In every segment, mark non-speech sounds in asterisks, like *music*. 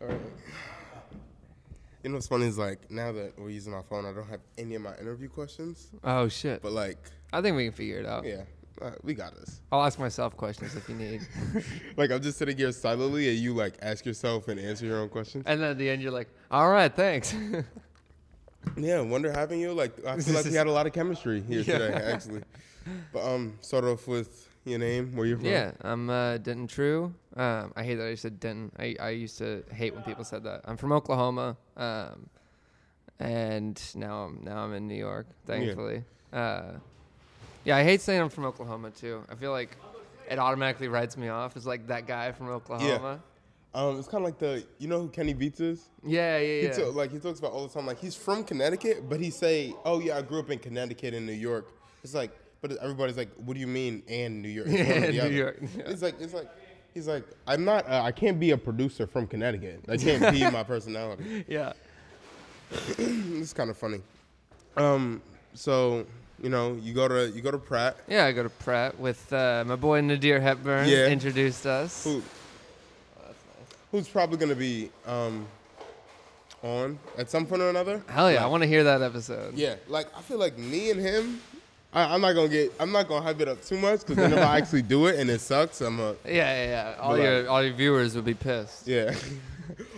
All right. You know what's funny is like now that we're using our phone, I don't have any of my interview questions. Oh shit! But like, I think we can figure it out. yeah, uh, we got this. I'll ask myself questions if you need. *laughs* Like I'm just sitting here silently, and you like ask yourself and answer your own questions. and then at the end, you're like, "All right, thanks." *laughs* Yeah, wonder having you. Like I feel like we *laughs* had a lot of chemistry here Yeah. today, actually. But um, start off with your name, where you're from. yeah, I'm uh, Denton True. Um, I hate that I said Denton. I, I used to hate when people said that. I'm from Oklahoma, um, and now I'm now I'm in New York. Thankfully, uh, yeah, I hate saying I'm from Oklahoma too. I feel like it automatically writes me off as like that guy from Oklahoma. Um, it's kind of like the you know who Kenny Beats is. Yeah, yeah, He yeah. ta- like he talks about all the time. Like he's from Connecticut, but he say, "Oh yeah, I grew up in Connecticut and New York." It's like, but everybody's like, "What do you mean and New York?" *laughs* It's one or Yeah, New. York, yeah. It's like it's like he's like, "I'm not. Uh, I can't be a producer from Connecticut. I can't be my *laughs* personality." yeah. *clears throat* it's kind of funny. Um, so you know, you go to you go to Pratt. Yeah, I go to Pratt with uh, my boy Nadir Hepburn. Yeah. Introduced us. Who, who's probably gonna be um on at some point or another? Hell yeah, I want to hear that episode. Yeah, like I feel like me and him. I, I'm not gonna get. I'm not gonna hype it up too much because then if I *laughs* actually do it and it sucks, I'm a Yeah, yeah, yeah. All your like- all your viewers would be pissed. yeah. *laughs*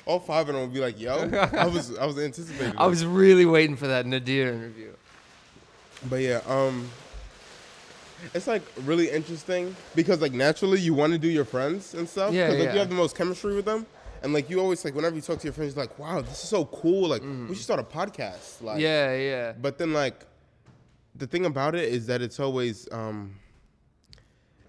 All five of them will be like, "Yo, I was I was anticipating." *laughs* I was really waiting for that Nadir interview. But yeah, um, it's like really interesting because like naturally you want to do your friends and stuff. Yeah, 'cause, like yeah. you have the most chemistry with them, and like you always like whenever you talk to your friends, you're like, "Wow, this is so cool! Like we should start a podcast." Like, yeah, yeah. But then like, the thing about it is that it's always um,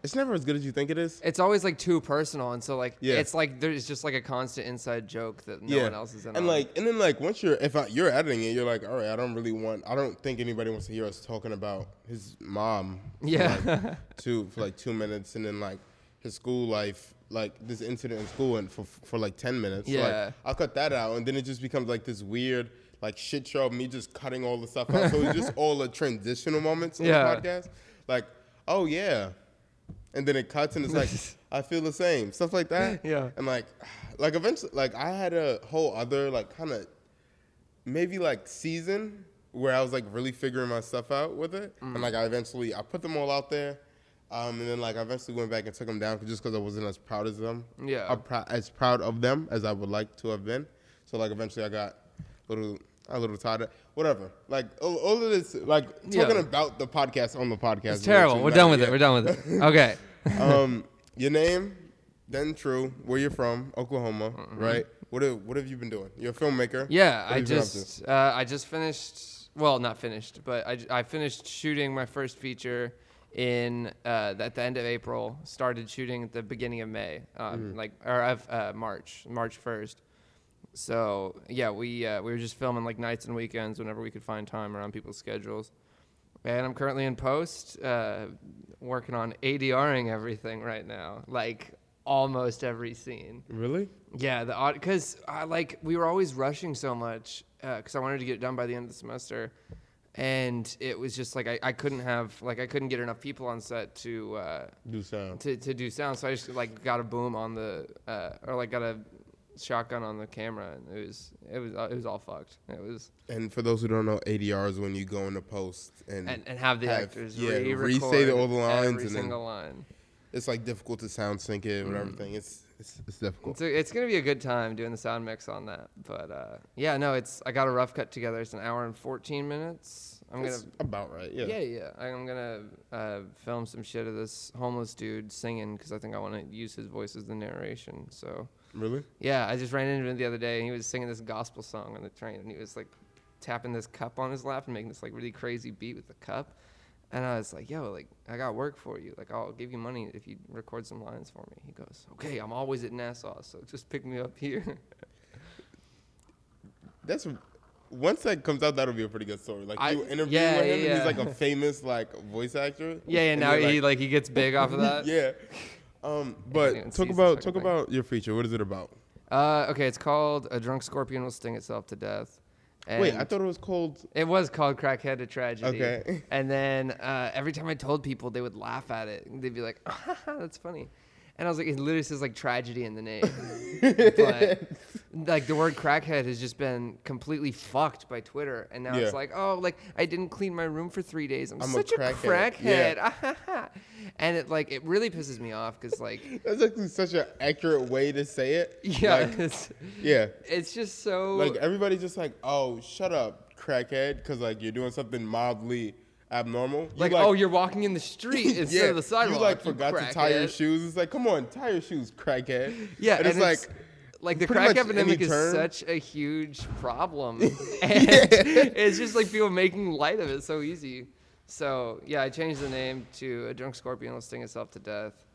it's never as good as you think it is. It's always like too personal, and so like Yeah. it's like there's just like a constant inside joke that no yeah. one else is in. and on. like, and then like once you're if I, you're editing it, you're like, all right, I don't really want. I don't think anybody wants to hear us talking about his mom. for, Yeah. like, *laughs* two for like two minutes, and then like his school life, like this incident in school, and for for like ten minutes. So, like, Yeah. I'll cut that out, and then it just becomes like this weird. Like shit show me just cutting all the stuff out. So it's just *laughs* all the transitional moments in Yeah. the podcast. Like, oh yeah. And then it cuts and it's like, *laughs* I feel the same. Stuff like that. Yeah. And like like eventually like I had a whole other like kind of maybe like season where I was like really figuring my stuff out with it. Mm. And like I eventually I put them all out there. Um, and then like I eventually went back and took them down just because I wasn't as proud as them. Yeah. prou- as proud of them as I would like to have been. So like eventually I got a little a little tired. Whatever. Like all, all of this like talking Yeah. about the podcast on the podcast. it's terrible. We're not- done with yeah. it. We're done with it. Okay. *laughs* um, your name, Denton True. Where you're from, Oklahoma, right? What have, what have you been doing? You're a filmmaker. Mm-hmm. Yeah, I have you been up just uh, I just finished. Well, not finished, but I, I finished shooting my first feature in uh, at the end of April. Started shooting at the beginning of May, um, like or of uh, March, March first. So yeah, we uh, we were just filming like nights and weekends whenever we could find time around people's schedules. And I'm currently in post, uh, working on ADRing everything right now, like almost every scene. Really? Yeah, the because I like we were always rushing so much because I wanted to get it done by the end of the semester, and it was just like I, I couldn't have like I couldn't get enough people on set to uh, Do sound. to to do sound, so I just like got a boom on the uh, or like got a shotgun on the camera, and it was it was it was all fucked. It was And for those who don't know, ADR is when you go into post and, and and have the Have- actors yeah, re-say the- all the lines every and single line. it's like difficult to sound sync it and everything. It's it's, it's difficult. It's, a, it's gonna be a good time doing the sound mix on that. But uh, yeah, no, it's I got a rough cut together. It's an hour and fourteen minutes. I'm gonna about right. Yeah. yeah yeah I'm gonna uh, film some shit of this homeless dude singing because I think I want to use his voice as the narration. So Really? yeah, I just ran into him the other day and he was singing this gospel song on the train and he was like tapping this cup on his lap and making this like really crazy beat with the cup. And I was like, yo, like, I got work for you. Like, I'll give you money if you record some lines for me. He goes, okay, I'm always at Nassau, so just pick me up here. *laughs* That's once that comes out, that'll be a pretty good story. Like I- you interview yeah, him, and yeah. he's like a famous like voice actor. yeah, yeah, And now you're he, like, he gets big off of that. *laughs* yeah. Um, but talk about talk about your feature. What is it about? Uh, okay, it's called A Drunk Scorpion Will Sting Itself to Death. And Wait, I thought it was called. It was called Crackhead a Tragedy. Okay. *laughs* And then uh, every time I told people, they would laugh at it. They'd be like, *laughs* "That's funny," and I was like, "It literally says like tragedy in the name." *laughs* but like the word crackhead has just been completely fucked by Twitter, and now it's like, oh, like I didn't clean my room for three days. I'm, I'm a such a crackhead." crackhead, *laughs* and it like it really pisses me off because like *laughs* That's actually such an accurate way to say it. yeah, Like, *laughs* it's, yeah. it's just so Like everybody's just like, oh, shut up, crackhead, because like you're doing something mildly abnormal. You, like, oh, you're walking in the street instead of the sidewalk. You like forgot to tie your shoes. It's like, come on, tie your shoes, crackhead. Yeah, and, it's like, like the pretty crack epidemic is term- such a huge problem, *laughs* *laughs* and it's just like people making light of it so easy. So yeah, I changed the name to "A Drunk Scorpion Will Sting Itself to Death."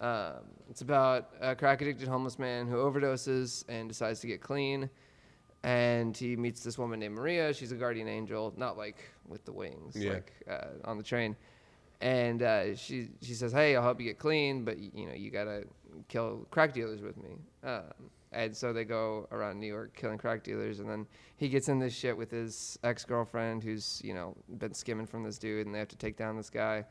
Um, it's about a crack addicted homeless man who overdoses and decides to get clean, and he meets this woman named Maria. She's a guardian angel, not like with the wings, Yeah. like uh, on the train. And uh, she she says, "Hey, I'll help you get clean, but you know you gotta kill crack dealers with me." Um, and so they go around New York killing crack dealers, and then he gets in this shit with his ex girlfriend, who's you know been skimming from this dude, and they have to take down this guy.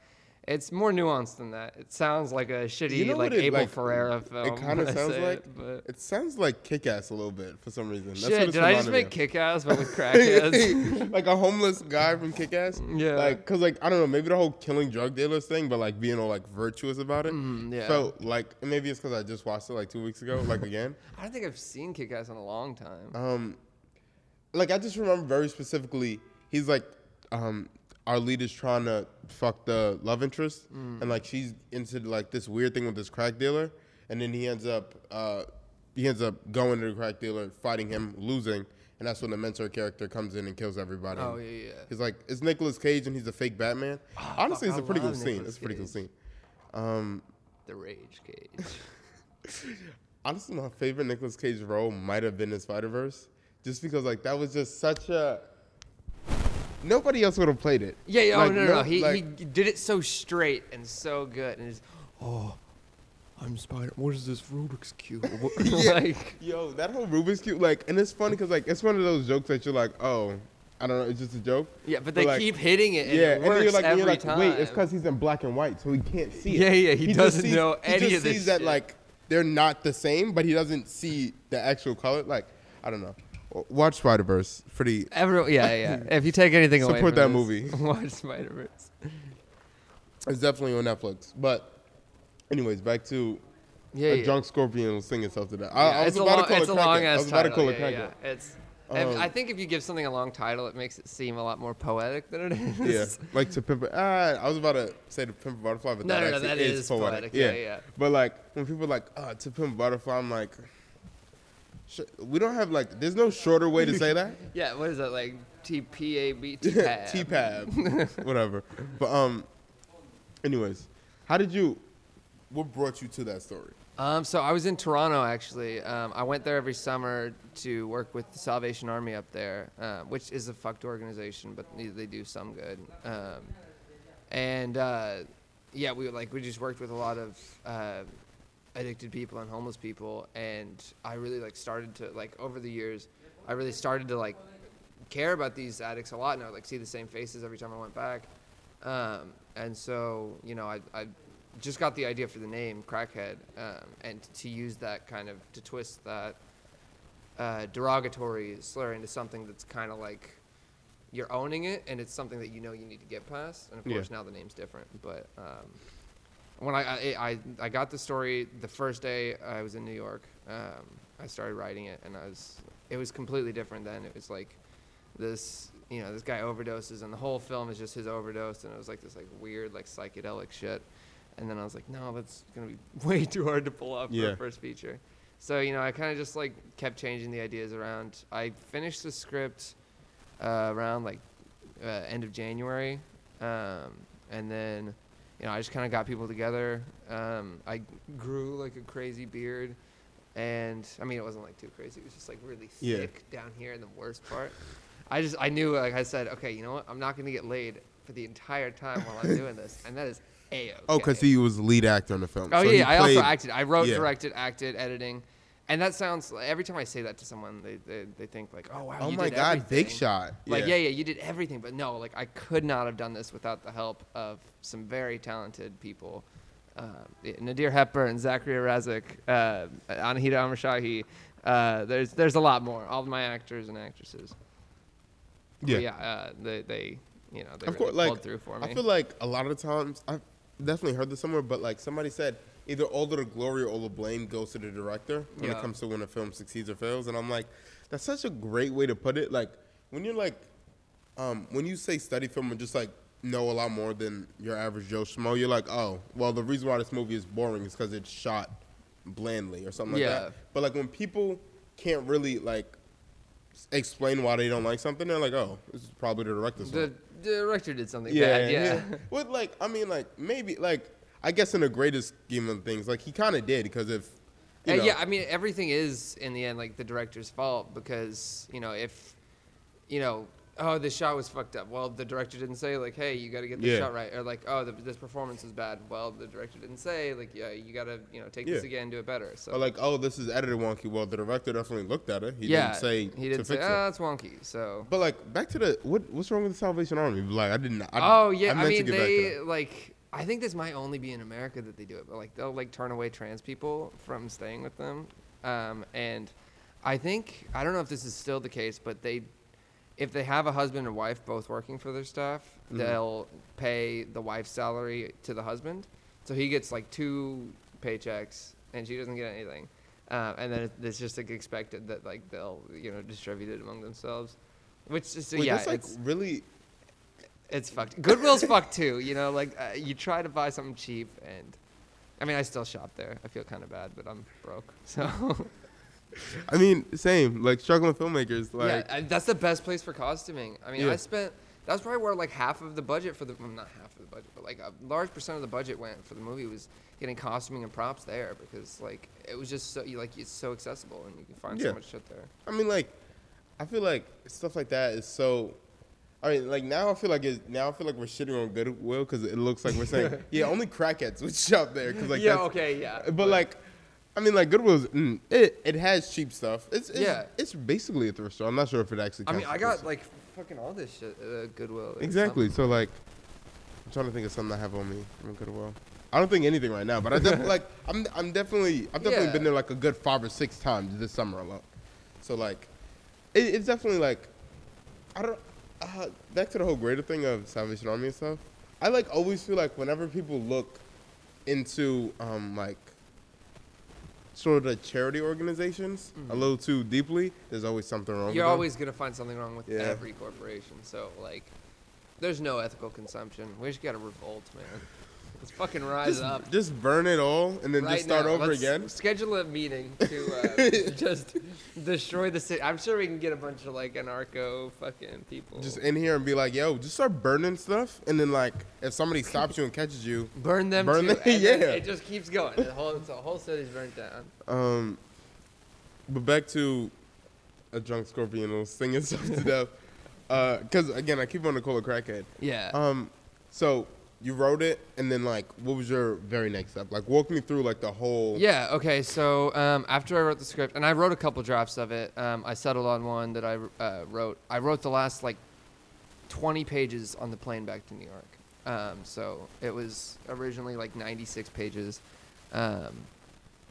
It's more nuanced than that. It sounds like a shitty You know like it, Abel like, Ferrara film. it kind of sounds like. it, but It sounds like Kick-Ass a little bit for some reason. That's what shit. Did I just make kick-ass but with *laughs* crackheads? of. *laughs* like a homeless guy from Kick-Ass. Yeah. Like, cause like I don't know, maybe the whole killing drug dealers thing, but like being all like virtuous about it. Mhm, yeah. So like maybe it's because I just watched it like two weeks ago, like again. *laughs* I don't think I've seen kick-ass in a long time. Um, like I just remember very specifically, he's like, um, our leader's trying to fuck the love interest, Mm. and like she's into like this weird thing with this crack dealer, and then he ends up, uh, he ends up going to the crack dealer, fighting him, losing, and that's when the mentor character comes in and kills everybody. Oh, yeah, yeah. He's like, it's Nicolas Cage, and he's a fake Batman. Honestly, fuck, it's a pretty cool scene. It's a pretty cool scene. Um, The Rage Cage. *laughs* honestly, my favorite Nicolas Cage role might have been in Spider Verse, just because like that was just such a. Nobody else would have played it. Yeah, yeah. Oh, like, oh no, no, no. He like- he did it so straight and so good, and he's oh, I'm Spider. What is this Rubik's cube? *laughs* *laughs* Yeah. like Yo, that whole Rubik's cube, like, and it's funny because like it's one of those jokes that you're like, oh, I don't know, it's just a joke. yeah, but they like, keep hitting it, and yeah, it and then you're like, you're like, time. wait, it's because he's in black and white, so he can't see it. Yeah, yeah, he just doesn't sees- know he any just of this sees that shit. like they're not the same, but he doesn't see the actual color. Like, I don't know. Watch Spider Verse. Pretty. Every, yeah, yeah. If you take anything away Support that this, movie. *laughs* watch Spider Verse. It's definitely on Netflix. But, anyways, back to Yeah, a yeah. drunk scorpion will sing itself to that. Yeah, I, I was it's a about long, to call it's it a long crackhead. I ass was about to title. call it yeah, crackhead. yeah. It's. Um, I think if you give something a long title, it makes it seem a lot more poetic than it is. Yeah, like to pimp. A, ah, I was about to say to pimp a butterfly, but No, that no, no, actually that is is poetic. poetic. Yeah, yeah. But like when people are like, ah, to pimp a butterfly, I'm like, we don't have like, there's no shorter way to say that. *laughs* Yeah, what is that like? T P A B T *laughs* *laughs* whatever. But um, anyways, how did you? What brought you to that story? Um, so I was in Toronto actually. Um, I went there every summer to work with the Salvation Army up there, uh, which is a fucked organization, but they, they do some good. Um, and uh, yeah, we like we just worked with a lot of uh, addicted people and homeless people, and I really like started to like over the years, I really started to like care about these addicts a lot, and I would like see the same faces every time I went back. Um, and so, you know, I, I just got the idea for the name Crackhead, um, and to use that kind of to twist that uh, derogatory slur into something that's kind of like you're owning it, and it's something that you know you need to get past. And of Yeah. course, now the name's different. But um, when I, I I I got the story the first day I was in New York, um, I started writing it, and I was it was completely different then. It was like this you know this guy overdoses and the whole film is just his overdose and it was like this like weird like psychedelic shit and then i was like no that's gonna be *laughs* way too hard to pull off for Yeah. a first feature so you know i kind of just like kept changing the ideas around i finished the script uh, around like uh, end of january um, and then you know i just kind of got people together um, i grew like a crazy beard and i mean it wasn't like too crazy it was just like really Yeah. thick down here in the worst part I just I knew like I said, okay, you know what? I'm not gonna get laid for the entire time while I'm doing this, and that is a okay. Oh, because he was the lead actor in the film. Oh So yeah, I also acted. I wrote, yeah. directed, acted, editing, and that sounds. Every time I say that to someone, they they, they think like, oh wow, Oh my God, big shot. Like yeah, yeah, you did everything, but no, like I could not have done this without the help of some very talented people. Uh, Nadir Hepburn, Zachary Razik, uh, Anahita Amershahi, Uh, there's there's a lot more. All of my actors and actresses. But Yeah. yeah. Uh, they they you know they of really course, like pulled through for me. I feel like a lot of the times I've definitely heard this somewhere, but like somebody said, either all the glory or all the blame goes to the director when Yeah. it comes to when a film succeeds or fails. And I'm like, that's such a great way to put it. Like when you're like, um, when you say study film and just like know a lot more than your average Joe Schmo, you're like, oh, well, the reason why this movie is boring is because it's shot blandly or something like Yeah. that. But like when people can't really like explain why they don't like something, they're like, oh, this is probably the director's fault. the director did something bad. Yeah. Well, like I mean, like maybe like I guess in the greatest scheme of things, like he kind of did because if you know, yeah, I mean everything is in the end like the director's fault because you know if you know oh the shot was fucked up. Well, the director didn't say like hey you got to get the Yeah. shot right or like oh the, this performance is bad. Well, the director didn't say like yeah you got to you know take this Yeah. again do it better. So or like oh this is edited wonky. Well, the director definitely looked at it. He yeah, didn't say he didn't say oh that's wonky. So But like back to the what what's wrong with the Salvation Army? Like I didn't. I, oh yeah, I, meant to mean get back to they that. like I think this might only be in America that they do it, but like they'll like turn away trans people from staying with them, um, and I think I don't know if this is still the case, but they if they have a husband and wife both working for their staff, Mhm. they'll pay the wife's salary to the husband, so he gets like two paychecks and she doesn't get anything. Uh, and then it's just like expected that like they'll you know distribute it among themselves, which is Wait, yeah, that's like it's, really. It's fucked. Goodwill's fucked too. You know, like uh, you try to buy something cheap, and I mean, I still shop there. I feel kind of bad, but I'm broke. *laughs* So I mean, same like struggling filmmakers. Like yeah, that's the best place for costuming. I mean, Yeah. I spent. That's probably where like half of the budget for the well, not half of the budget, but like a large percent of the budget went for the movie was getting costuming and props there because like it was just so you like it's so accessible and you can find Yeah. so much shit there. I mean, like, I feel like stuff like that is so. I mean, like now I feel like it. Now I feel like we're shitting on Goodwill because it looks like we're saying, *laughs* yeah, only crackheads would shop there. Cause like yeah. Okay. Yeah. But, like, I mean, like Goodwill's, mm, it it has cheap stuff. It's, it's Yeah. It's basically a thrift store. I'm not sure if it actually. I mean, I got like fucking all this shit at uh, Goodwill. exactly. something. So like, I'm trying to think of something I have on me from Goodwill. I don't think anything right now, but I definitely *laughs* like. I'm I'm definitely I've definitely Yeah. been there like a good five or six times this summer alone. So like, it, it's definitely like, I don't. Uh, back to the whole greater thing of Salvation Army and stuff. I like always feel like whenever people look into um like sort of the charity organizations a Mhm. little too deeply, there's always something wrong. You're with them. always gonna find something wrong with Yeah. every corporation. So like, there's no ethical consumption. We just gotta revolt, man. Let's fucking rise just, up. just burn it all and then right just start now. over again. Schedule a meeting to uh, *laughs* just destroy the city. I'm sure we can get a bunch of like anarcho fucking people. Just in here and be like, yo, just start burning stuff, and then like if somebody stops you and catches you, burn them burn too. them- *laughs* and yeah. It just keeps going. The whole, the whole city's burnt down. Um, but back to a drunk scorpion who's singing stuff to *laughs* death. Because again, I keep wanting to call it crackhead. Yeah. Um, so you wrote it, and then like, what was your very next step? Like, walk me through like the whole. Yeah. Okay. So um, after I wrote the script, and I wrote a couple drafts of it, um, I settled on one that I uh, wrote. I wrote the last like 20 pages on the plane back to New York. Um, so it was originally like 96 pages, um,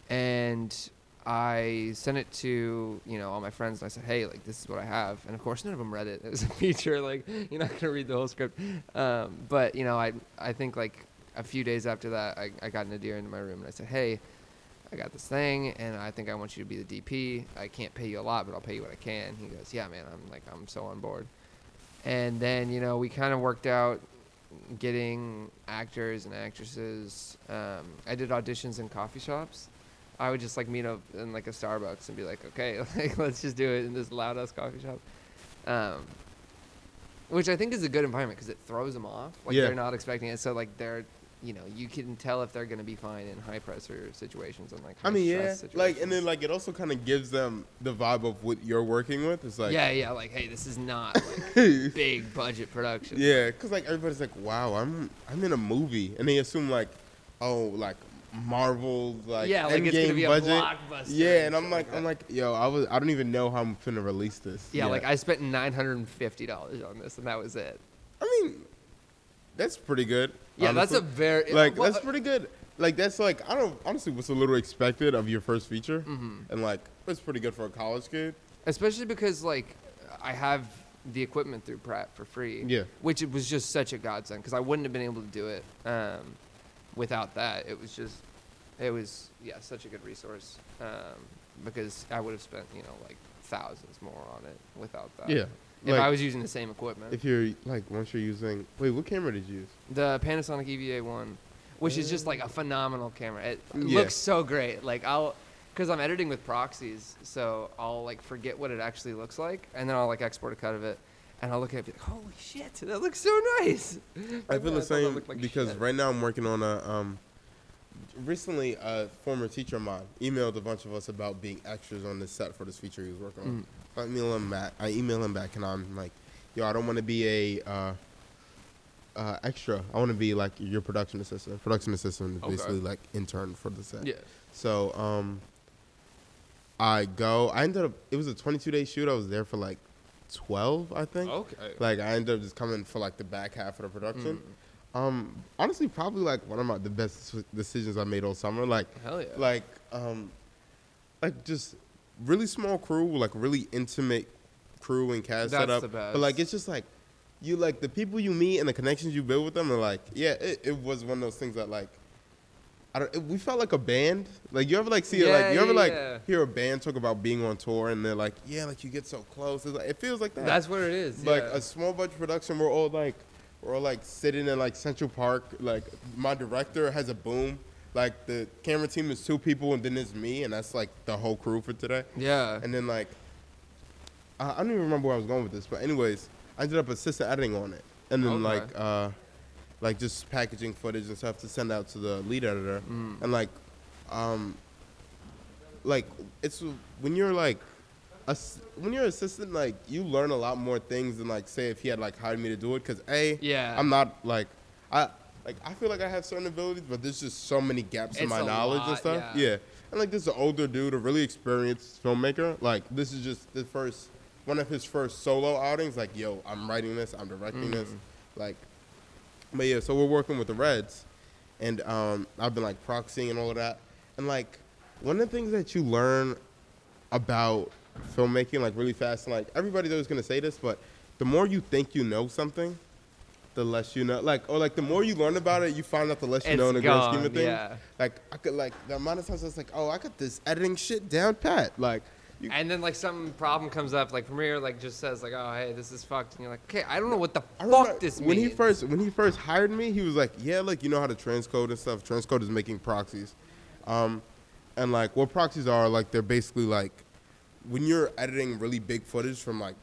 and I sent it to you know all my friends, and I said, "Hey, like this is what I have." And of course, none of them read it. *laughs* It was a feature. Like you're not gonna read the whole script. Um, but you know, I I think like a few days after that, I, I got Nadir into my room and I said, "Hey, I got this thing, and I think I want you to be the DP. I can't pay you a lot, but I'll pay you what I can." He goes, "Yeah, man. I'm like I'm so on board." And then you know we kind of worked out getting actors and actresses. Um, I did auditions in coffee shops. I would just like meet up in like a Starbucks and be like, okay, *laughs* like let's just do it in this loud ass coffee shop. Um, which I think is a good environment because it throws them off. Like Yeah. they're not expecting it, so like they're, you know, you can tell if they're gonna be fine in high pressure situations and like. I mean, yeah, stress like, and then like it also kind of gives them the vibe of what you're working with. It's like, yeah, yeah, like hey, this is not like *laughs* big budget production. Yeah, cause like everybody's like, "Wow, I'm I'm in a movie," and they assume like, "Oh, like Marvel, like yeah, like it's gonna be a budget." blockbuster. Yeah, and I'm shit like, I'm like, yo, I was, I don't even know how I'm finna release this. yeah, yet. like I spent nine hundred and fifty dollars on this, and that was it. I mean, that's pretty good. Yeah, that's a very like well, that's pretty good. like that's like I don't honestly what's a little expected of your first feature, Mm-hmm. and like it's pretty good for a college kid. especially because like I have the equipment through Pratt for free. Yeah. Which it was just such a godsend because I wouldn't have been able to do it um, without that. It was just, it was yeah, such a good resource um, because I would have spent you know like thousands more on it without that. Yeah, If like I was using the same equipment. if you're like once you're using wait, what camera did you use? The Panasonic EVA one, which is just like a phenomenal camera. It Yeah. looks so great. Like I'll, because I'm editing with proxies, so I'll like forget what it actually looks like, and then I'll like export a cut of it, and I'll look at it, be like, holy shit, that looks so nice. I feel the that same like because shit. right now I'm working on a um. Recently, a former teacher of mine emailed a bunch of us about being extras on this set for this feature he was working on. Mm. I email him back. I email him back, and I'm like, "Yo, I don't want to be a uh, uh, extra. I want to be like your production assistant. Production assistant is Okay. basically like intern for the set. Yeah. So um, I go. I ended up. It was a 22 day shoot. I was there for like 12, I think. Okay. Like I ended up just coming for like the back half of the production. Mm. Um, honestly, probably like one of my the best decisions I made all summer. Like, Hell yeah. like, um, like just really small crew, like really intimate crew and cast That's setup. the best. But like, it's just like you like the people you meet and the connections you build with them. are like, yeah, it, it was one of those things that like. I don't, we felt like a band. Like you ever like see it like you ever yeah, like yeah. hear a band talk about being on tour and they're like yeah like you get so close. It's like, it feels like that That's what it is. like yeah. a small budget production. We're all like, we're all like sitting in like Central Park. Like my director has a boom. Like the camera team is two people, and then it's me, and that's like the whole crew for today. yeah. And then like, I I don't even remember where I was going with this, but anyways, I ended up assistant editing on it, and then Okay. like, uh, like just packaging footage and stuff to send out to the lead editor, Mm. and like, um, like it's when you're like ass- when you're assistant, like you learn a lot more things than like say if he had like hired me to do it. Cause a, Yeah. I'm not like I like I feel like I have certain abilities, but there's just so many gaps in my a knowledge and stuff. yeah. Yeah, and like this is an older dude, a really experienced filmmaker. Like this is just the first one of his first solo outings. Like yo, I'm writing this, I'm directing this, Mhm. like. But yeah, so we're working with the Reds, and um, I've been like proxying and all of that, and like one of the things that you learn about filmmaking like really fast and like everybody's always gonna say this but the more you think you know something the less you know like or like the more you learn about it you find out the less you know in It's the grand scheme of things. yeah. like i could like the amount of times i was like oh i got this editing shit down pat. Like you, And then like some problem comes up, like Premiere like just says like, oh hey, this is fucked, and you're like, okay, I don't know what the I fuck this when means. When he first when he first hired me, he was like, "Yeah, like you know how to transcode and stuff. Transcode is making proxies, um, and like what proxies are like they're basically like when you're editing really big footage from like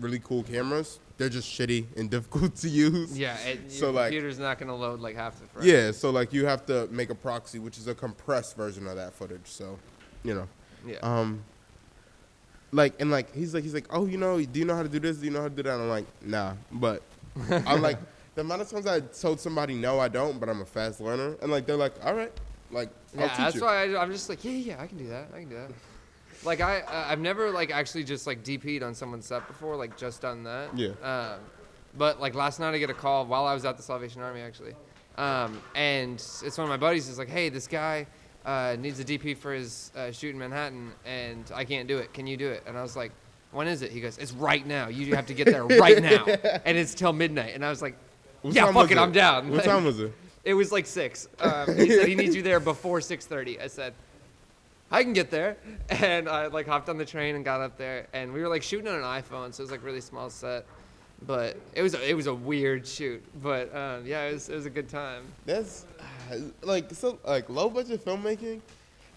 really cool cameras, they're just shitty and *laughs* difficult to use. yeah, it, So, your like- computer's not gonna load like half the frame. Yeah, so like you have to make a proxy, which is a compressed version of that footage. So, you know, yeah. um, like and like he's like he's like, oh, you know, do you know how to do this? Do you know how to do that? And I'm like, nah, but *laughs* I'm like the amount of times I told somebody no, I don't, but I'm a fast learner, and like they're like, all right, like yeah, that's you. why I, I'm just like, yeah, yeah, I can do that. I can do that. Like I, uh, I've never like actually just like DP'd on someone's set before, like just done that. Yeah. Um, but like last night I get a call while I was at the Salvation Army actually, um, and it's one of my buddies is like, hey, this guy uh, needs a DP for his uh, shoot in Manhattan, and I can't do it. Can you do it? And I was like, when is it? He goes, it's right now. You have to get there right now, *laughs* and it's till midnight. And I was like, What yeah, fuck was it, I'm down. What time was it? It was like six. Um, he said he needs you there before six thirty. I said, I can get there, and I like hopped on the train and got up there, and we were like shooting on an iPhone, so it was like really small set, but it was it was a weird shoot, but um, yeah, it was it was a good time. That's like so like low budget filmmaking.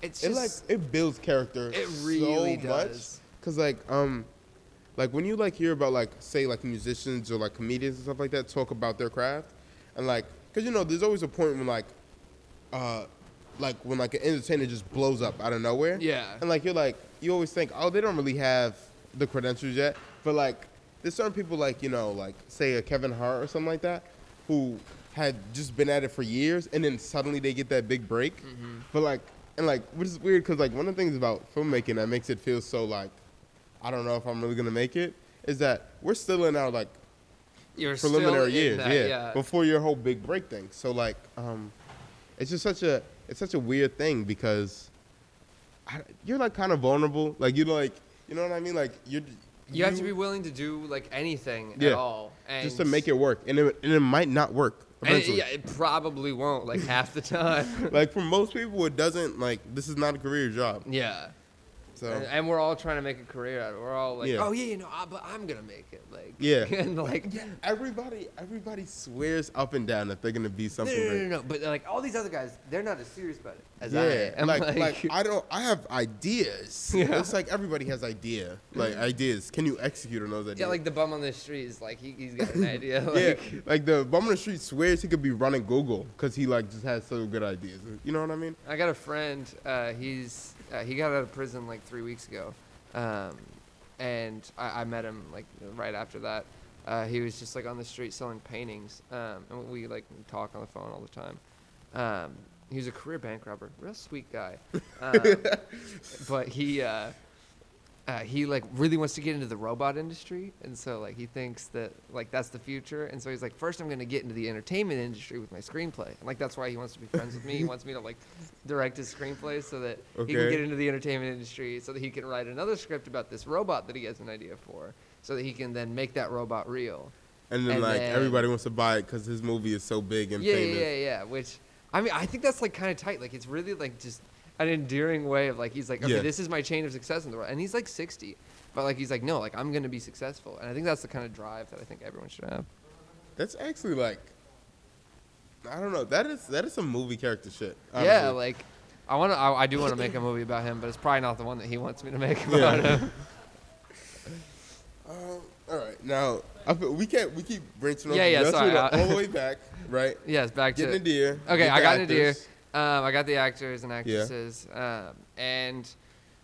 It's It just like it builds character. it really so much. does. Cause like um, like when you like hear about like say like musicians or like comedians and stuff like that talk about their craft, and like cause you know there's always a point when like, uh, like when like an entertainer just blows up out of nowhere. Yeah. And like you're like you always think oh they don't really have the credentials yet, but like there's certain people like you know like say a Kevin Hart or something like that, who had just been at it for years and then suddenly they get that big break. Mm-hmm. But like and like which is weird because like one of the things about filmmaking that makes it feel so like I don't know if I'm really gonna make it is that we're still in our like You're preliminary years, that, yeah, yeah. before your whole big break thing. So like, um, it's just such a it's such a weird thing because I, you're like kind of vulnerable. Like you're like you know what I mean? Like you're You have to be willing to do like anything Yeah. at all, and just to make it work, and it, and it might not work it, yeah, it probably won't like half the *laughs* time. like for most people, it doesn't like this is not a career job. yeah. So And, and we're all trying to make a career out of it. We're all like, Yeah. oh yeah, you know, I, but I'm gonna make it. Like, Yeah. *laughs* and like, everybody everybody swears up and down that they're gonna be something. no, no, great. no, no. But like all these other guys, they're not as serious about it as yeah, I am. like, like I don't. I have ideas. *laughs* Yeah. It's like everybody has idea, like ideas. Can you execute on those ideas? yeah, like the bum on the street is like he, he's got an *laughs* idea. yeah, Like, like the bum on the street swears he could be running Google because he like just has so good ideas. You know what I mean? I got a friend. Uh, he's uh, he got out of prison like three weeks ago, um, and I, I met him like right after that. Uh, he was just like on the street selling paintings, um, and we like talk on the phone all the time. Um, he was a career bank robber, real sweet guy, *laughs* um, but he uh, uh, he like really wants to get into the robot industry, and so like he thinks that like that's the future, and so he's like, first I'm gonna get into the entertainment industry with my screenplay, and like that's why he wants to be friends with me. He wants me to like direct his screenplay so that he can get into the entertainment industry, so that he can write another script about this robot that he has an idea for, so that he can then make that robot real. And then And like then- everybody wants to buy it because his movie is so big and Yeah, famous. yeah, yeah, yeah. Which I mean, I think that's like kind of tight. Like it's really like just an endearing way of like he's like, okay, Yeah. this is my chain of success in the world, and he's like 60, but like he's like, no, like I'm gonna be successful, and I think that's the kind of drive that I think everyone should have. That's actually like, I don't know. That is that is some movie character shit. Yeah, like I want to, I, I do want to make a movie about him, but it's probably not the one that he wants me to make about Yeah. him. *laughs* Um, all right, now I feel, we can't we keep brainstorming. Yeah, yeah, sorry, all the *laughs* way back, right? Yes, back to Getting a deer. Okay, I the got an idea. Um, I got the actors and actresses, um, and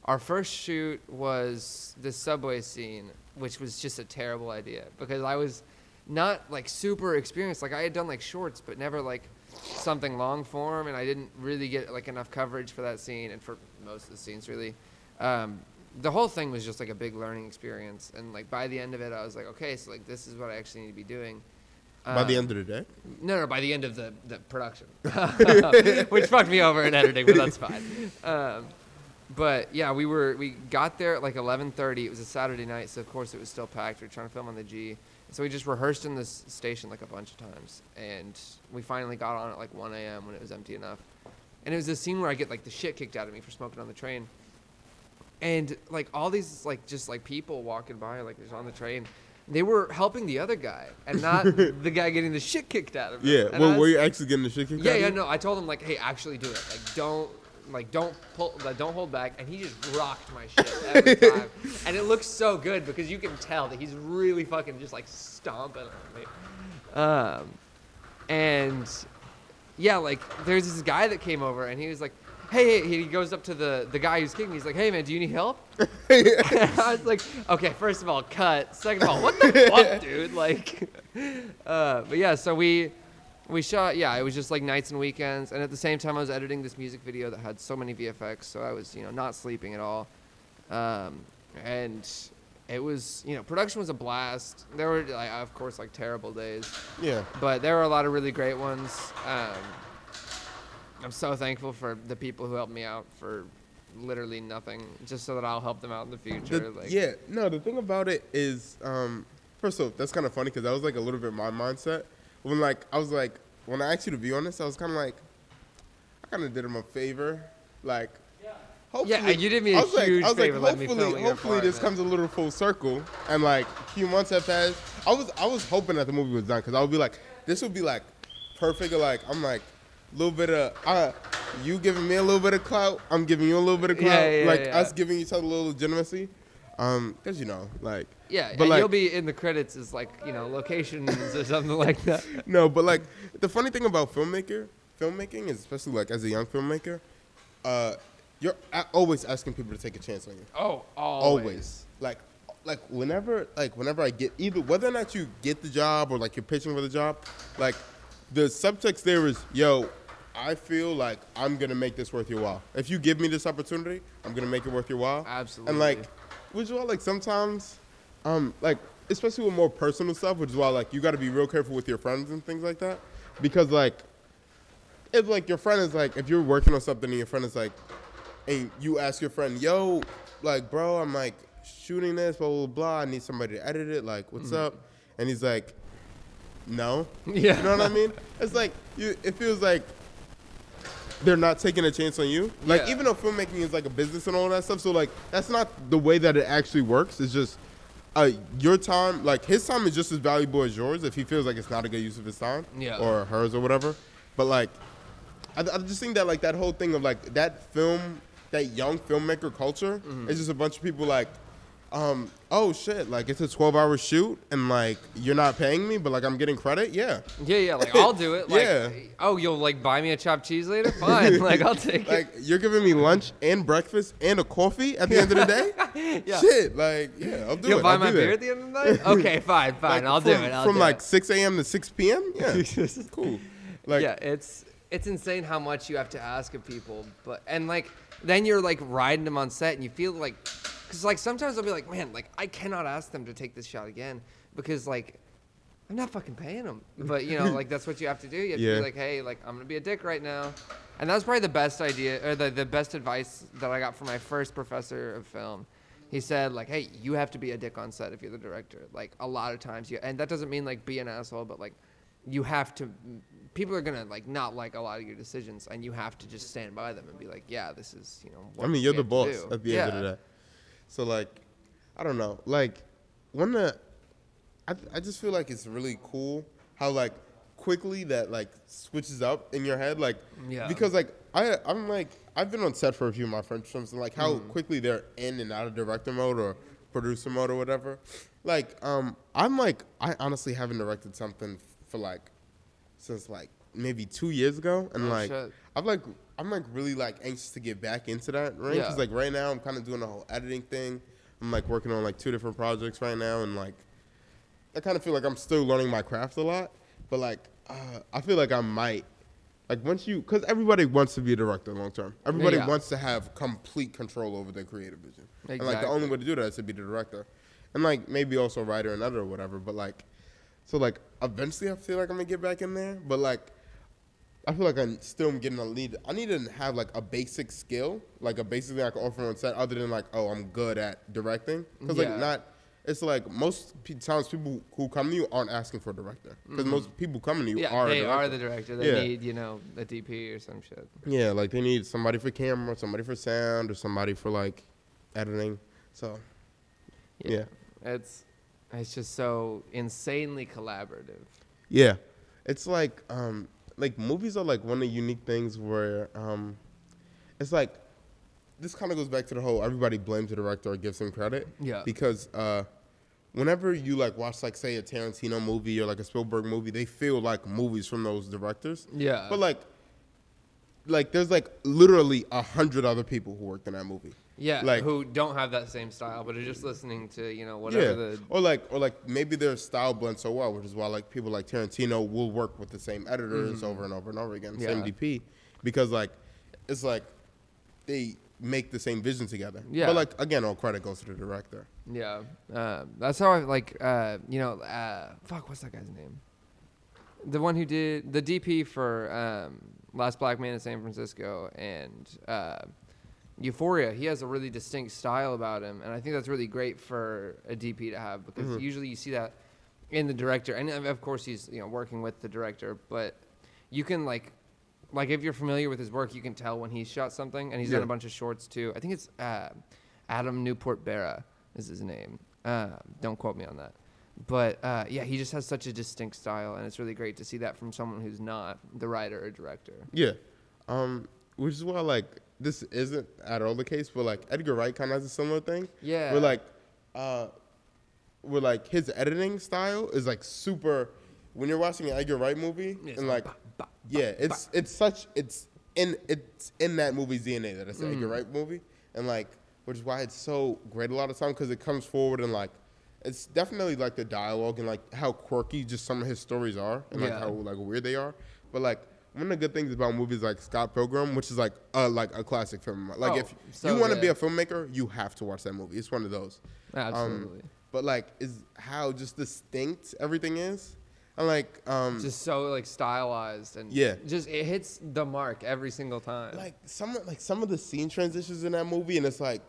our first shoot was the subway scene, which was just a terrible idea because I was not like super experienced. Like I had done like shorts, but never like something long form, and I didn't really get like enough coverage for that scene and for most of the scenes really. Um, the whole thing was just like a big learning experience, and like by the end of it, I was like, okay, so like this is what I actually need to be doing. By the Um, end of the day. no, no, by the end of the, the production, *laughs* *laughs* which fucked me over in editing, but that's fine. Um, but yeah, we were we got there at like 11:30. It was a Saturday night, so of course it was still packed. We were trying to film on the G, so we just rehearsed in this station like a bunch of times, and we finally got on at like 1 a.m. when it was empty enough. And it was a scene where I get like the shit kicked out of me for smoking on the train, and like all these like just like people walking by like just on the train. They were helping the other guy and not *laughs* the guy getting the shit kicked out of him. Yeah. And Well, was- were you actually getting the shit kicked yeah, out of yeah, no. I told him like, hey, actually do it. Like, don't, like, don't pull, like, don't hold back. And he just rocked my shit every *laughs* time. and it looks so good because you can tell that he's really fucking just like stomping on me. Um, and yeah, like, there's this guy that came over and he was like, hey, hey, he goes up to the the guy who's kicking. me. He's like, hey, man, do you need help? *laughs* *laughs* I was like, okay, first of all, cut. Second of all, what the *laughs* fuck, dude? Like, uh, but yeah, so we we shot. Yeah, it was just like nights and weekends, and at the same time, I was editing this music video that had so many VFX, so I was you know not sleeping at all, um, and it was you know production was a blast. There were like, of course like terrible days, Yeah. but there were a lot of really great ones. Um, I'm so thankful for the people who helped me out for literally nothing, just so that I'll help them out in the future. The- like, yeah, no. The thing about it is, um, first off, that's kind of funny because that was like a little bit my mindset. When like I was like, when I asked you to be on this, I was kind of like, I kind of did him a favor, like. Yeah hopefully, you did me a I was like, huge I was favor like, hopefully, hopefully this comes a little full circle, and like a few months have passed. I was, I was hoping that the movie was done because I would be like, this would be like perfect. Like I'm like, little bit of, uh, you giving me a little bit of clout, I'm giving you a little bit of Yeah, clout, yeah, like yeah. us giving each other a little legitimacy. Um, cause you know, like Yeah, But and like- you'll be in the credits as like you know locations or *laughs* something like that. no, but like the funny thing about filmmaker, filmmaking is especially like as a young filmmaker, uh, you're always asking people to take a chance on you. Oh, Always. always. Like, like whenever, like whenever I get either whether or not you get the job or like you're pitching for the job, like the subtext there is, yo, I feel like I'm gonna make this worth your while. If you give me this opportunity, I'm gonna make it worth your while. Absolutely. And like, which is why like sometimes, um, like especially with more personal stuff, which is why like you got to be real careful with your friends and things like that, because like if like your friend is like if you're working on something and your friend is like, and you ask your friend, yo, like bro, I'm like shooting this, blah blah blah. I need somebody to edit it. Like, what's up? And he's like, no. *laughs* Yeah. You know what I mean? It's like you. It feels like they're not taking a chance on you. Like Yeah. even though filmmaking is like a business and all that stuff, so like that's not the way that it actually works. It's just uh, your time, like his time is just as valuable as yours. If he feels like it's not a good use of his time, Yeah. or hers or whatever. But like, I, I just think that like that whole thing of like that film, that young filmmaker culture, Mm-hmm. is just a bunch of people like. Um, oh shit, like it's a 12 hour shoot and like you're not paying me, but like I'm getting credit. Yeah. Yeah, yeah, like I'll do it. *laughs* Like, Yeah. oh, you'll like buy me a chopped cheese later? Fine, like I'll *laughs* take it. Like you're giving me lunch and breakfast and a coffee at the end of the day. *laughs* Yeah. Shit, like yeah, I'll do it. You'll buy I'll my beer at the end of the night? Okay, fine, fine. Like, I'll from, do it. I'll from do like it. 6 a.m. to 6 p.m. Yeah, This is cool. Like yeah, it's it's insane how much you have to ask of people, but and like then you're like riding them on set and you feel like because like sometimes I'll be like, man, like I cannot ask them to take this shot again because like I'm not fucking paying them, but you know like that's what you have to do. You have to Yeah. be like, hey, like I'm gonna be a dick right now, and that was probably the best idea or the the best advice that I got from my first professor of film. He said like, hey, you have to be a dick on set if you're the director. Like a lot of times, you and that doesn't mean like be an asshole, but like you have to people are gonna like not like a lot of your decisions and you have to just stand by them and be like yeah this is you know what I mean, you're the boss do." at the yeah. end of the day. So like, I don't know. Like, when the, I I just feel like it's really cool how like quickly that like switches up in your head. Like, Yeah. because like I I'm like I've been on set for a few of my French films and like how Mm. quickly they're in and out of director mode or producer mode or whatever. Like, um, I'm like I honestly haven't directed something for like since like maybe two years ago, and Oh, like shit. I'm like I'm like really like anxious to get back into that right because Yeah. like right now I'm kind of doing the whole editing thing. I'm like working on like two different projects right now, and like I kind of feel like I'm still learning my craft a lot. But like uh, I feel like I might like once you because everybody wants to be a director long term. Everybody Yeah. wants to have complete control over their creative vision. Exactly. And like the only way to do that is to be the director, and like maybe also writer and editor or whatever. But like so like eventually I feel like I'm gonna get back in there, but like I feel like I'm still getting a lead. I need to have like a basic skill, like a basic thing I can offer on set, other than like, oh, I'm good at directing. Because Yeah. like not, it's like most times people who come to you aren't asking for a director. Because most people coming to you yeah are. they are the director they Yeah. need you know a dp or some shit Yeah, like they need somebody for camera, somebody for sound, or somebody for like editing. So yeah, it's it's just so insanely collaborative yeah, it's like um like movies are like one of the unique things where um it's like this kind of goes back to the whole everybody blames the director or gives him credit. Yeah. Because uh, whenever you like watch like say a Tarantino movie or like a Spielberg movie, they feel like movies from those directors. Yeah. But like, like there's like literally a hundred other people who worked in that movie. Yeah like- who don't have that same style but are just listening to you know whatever yeah. the Or like, or like maybe their style blends so well, which is why like people like Tarantino will work with the same editors over and over and over again, same Mm-hmm. DP, because like it's like they make the same vision together. Yeah. But like again, all credit goes to the director. Yeah, uh, that's how I like. Uh, you know, uh, fuck, what's that guy's name? The one who did the DP for um, Last Black Man in San Francisco and uh, Euphoria. He has a really distinct style about him, and I think that's really great for a DP to have because usually you see that in the director, and of course he's you know working with the director, but you can like. Like if you're familiar with his work, you can tell when he's shot something, and he's done a bunch of shorts too. I think it's uh, Adam Newport Berra is his name. Uh, don't quote me on that. But uh, yeah, he just has such a distinct style, and it's really great to see that from someone who's not the writer or director. Yeah. Um, which is why like this isn't at all the case, but like Edgar Wright kind of has a similar thing. Yeah. Where like, uh, where like his editing style is like super. When you're watching an Edgar Wright movie, It's and like like, yeah, it's it's such it's in it's in that movie's DNA that it's an Mm. Edgar Wright movie, and like, which is why it's so great a lot of time because it comes forward and like. It's definitely like the dialogue and like how quirky just some of his stories are and like Yeah. how like weird they are. But like one of the good things about movies like Scott Pilgrim, which is like uh like a classic film. Like Oh, if so you want to be a filmmaker, you have to watch that movie. It's one of those. Um, Absolutely. but like is how just distinct everything is. And like, um, just so like stylized and Yeah. just it hits the mark every single time. like some like some of the scene transitions in that movie, and it's like,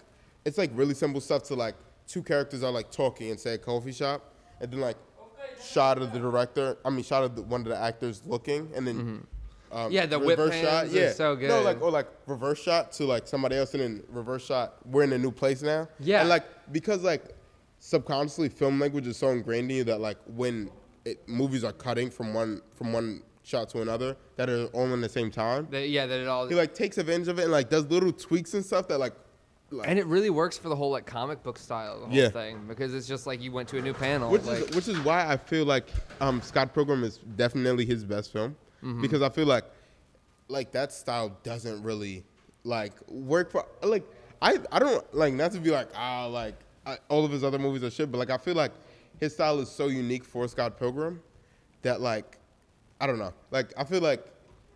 it's like really simple stuff. To like, two characters are like talking in say a coffee shop, and then like, shot of the director. I mean, shot of the, one of the actors looking, and then. Um. Yeah, the whip pans are so good. No, like or like reverse shot to like somebody else, and then reverse shot. We're in a new place now. Yeah. and like because like subconsciously film language is so ingrained in you that like when it, movies are cutting from one from one shot to another that are all in the same time, That- yeah, that it all he like takes advantage of it and like does little tweaks and stuff that like, like and it really works for the whole like comic book style the whole Yeah. thing because it's just like you went to a new panel. which like, is which is why I feel like um, Scott Pilgrim is definitely his best film Mm-hmm. because I feel like like that style doesn't really like work for like I I don't like not to be like ah like I, all of his other movies are shit but like I feel like his style is so unique for Scott Pilgrim that like I don't know like I feel like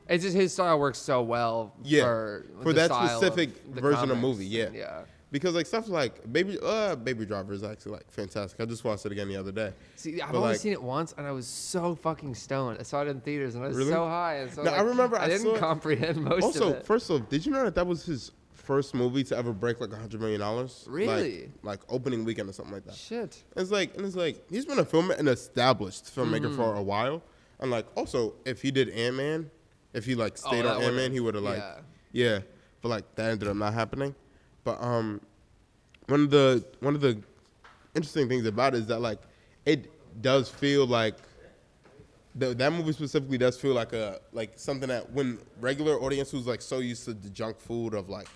it's just his style works so well Yeah, for, for that specific version of comics. movie, yeah. yeah. Because like stuff like Baby uh Baby Driver is actually like fantastic I just watched it again the other day See, I've But, only like- seen it once, and I was so fucking stoned. I saw it in theaters, and I was Really? so high. And so No, I remember I, I didn't comprehend most also of it. first off did you know that that was his first movie to ever break like a hundred million dollars Really? like, like opening weekend or something like that Shit. It's like and it's like he's been a film an established filmmaker Mm-hmm. for a while, and like also if he did Ant Man, if he like stayed Oh, on Ant Man, he would have like yeah. yeah. but like that ended up not happening. But um, one of the one of the interesting things about it is that like it does feel like the, that movie specifically does feel like a like something that when regular audience who's like so used to the junk food of like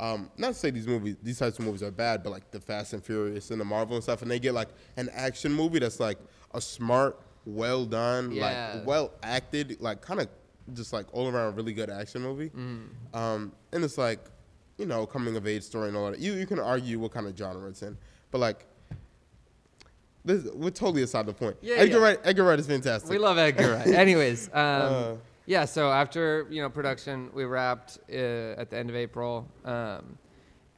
um, not to say these movies, these types of movies are bad, but like the Fast and Furious and the Marvel and stuff, and they get like an action movie that's like a smart, well done, Yeah. like well acted, like kind of just like all around really good action movie. Um, and it's like, you know, coming of age story and all that. You you can argue what kind of genre it's in, but like. This, we're totally aside the point. Yeah, Edgar yeah. Wright. Edgar Wright is fantastic. We love Edgar Wright. *laughs* Anyways, um, Uh. yeah. So after you know production, we wrapped uh, at the end of April, um,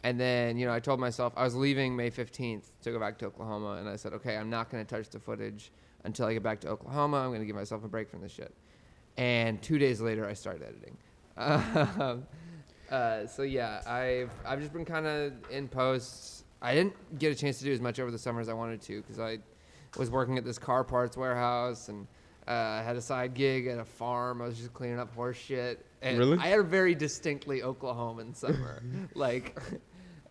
and then you know I told myself I was leaving May fifteenth to go back to Oklahoma, and I said, okay, I'm not going to touch the footage until I get back to Oklahoma. I'm going to give myself a break from this shit. And two days later, I started editing. *laughs* Um, uh, so yeah, I've I've just been kind of in posts. I didn't get a chance to do as much over the summer as I wanted to because I was working at this car parts warehouse and uh, I had a side gig at a farm. I was just cleaning up horse shit. And Really? I had a very distinctly Oklahoman summer. *laughs* like,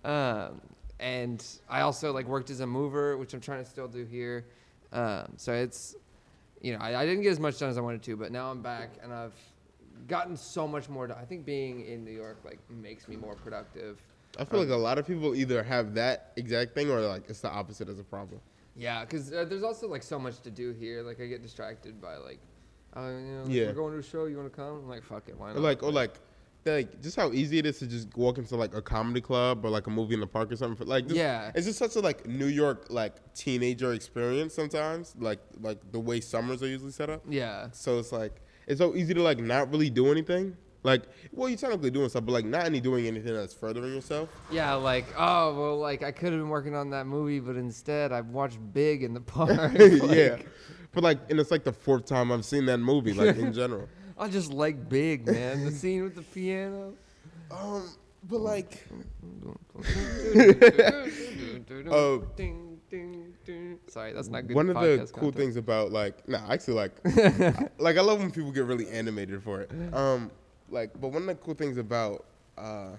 um, and I also like worked as a mover, which I'm trying to still do here. Um, so it's, you know, I, I didn't get as much done as I wanted to, but now I'm back and I've gotten so much more done. I think being in New York like makes me more productive. I feel like a lot of people either have that exact thing or like it's the opposite as a problem. Yeah, because uh, there's also like so much to do here. Like I get distracted by like, oh, you know, Yeah. we're going to a show. You want to come? I'm like, fuck it, why Or not? like or like like just how easy it is to just walk into like a comedy club or like a movie in the park or something. For, like just, Yeah. it's just such a like New York like teenager experience sometimes. Like like the way summers are usually set up. yeah, So it's like it's so easy to like not really do anything. Like well, you're technically doing stuff, but like not any doing anything that's furthering yourself. yeah. Like, oh well, like I could have been working on that movie, but instead I watched Big in the park. yeah, but like and it's like the fourth time I've seen that movie. Like in general. I just like Big, man. the scene with the piano. Um, but like Sorry, that's not good. one of the cool content. things about like nah actually like *laughs* like i love when people get really animated for it um like but one of the cool things about uh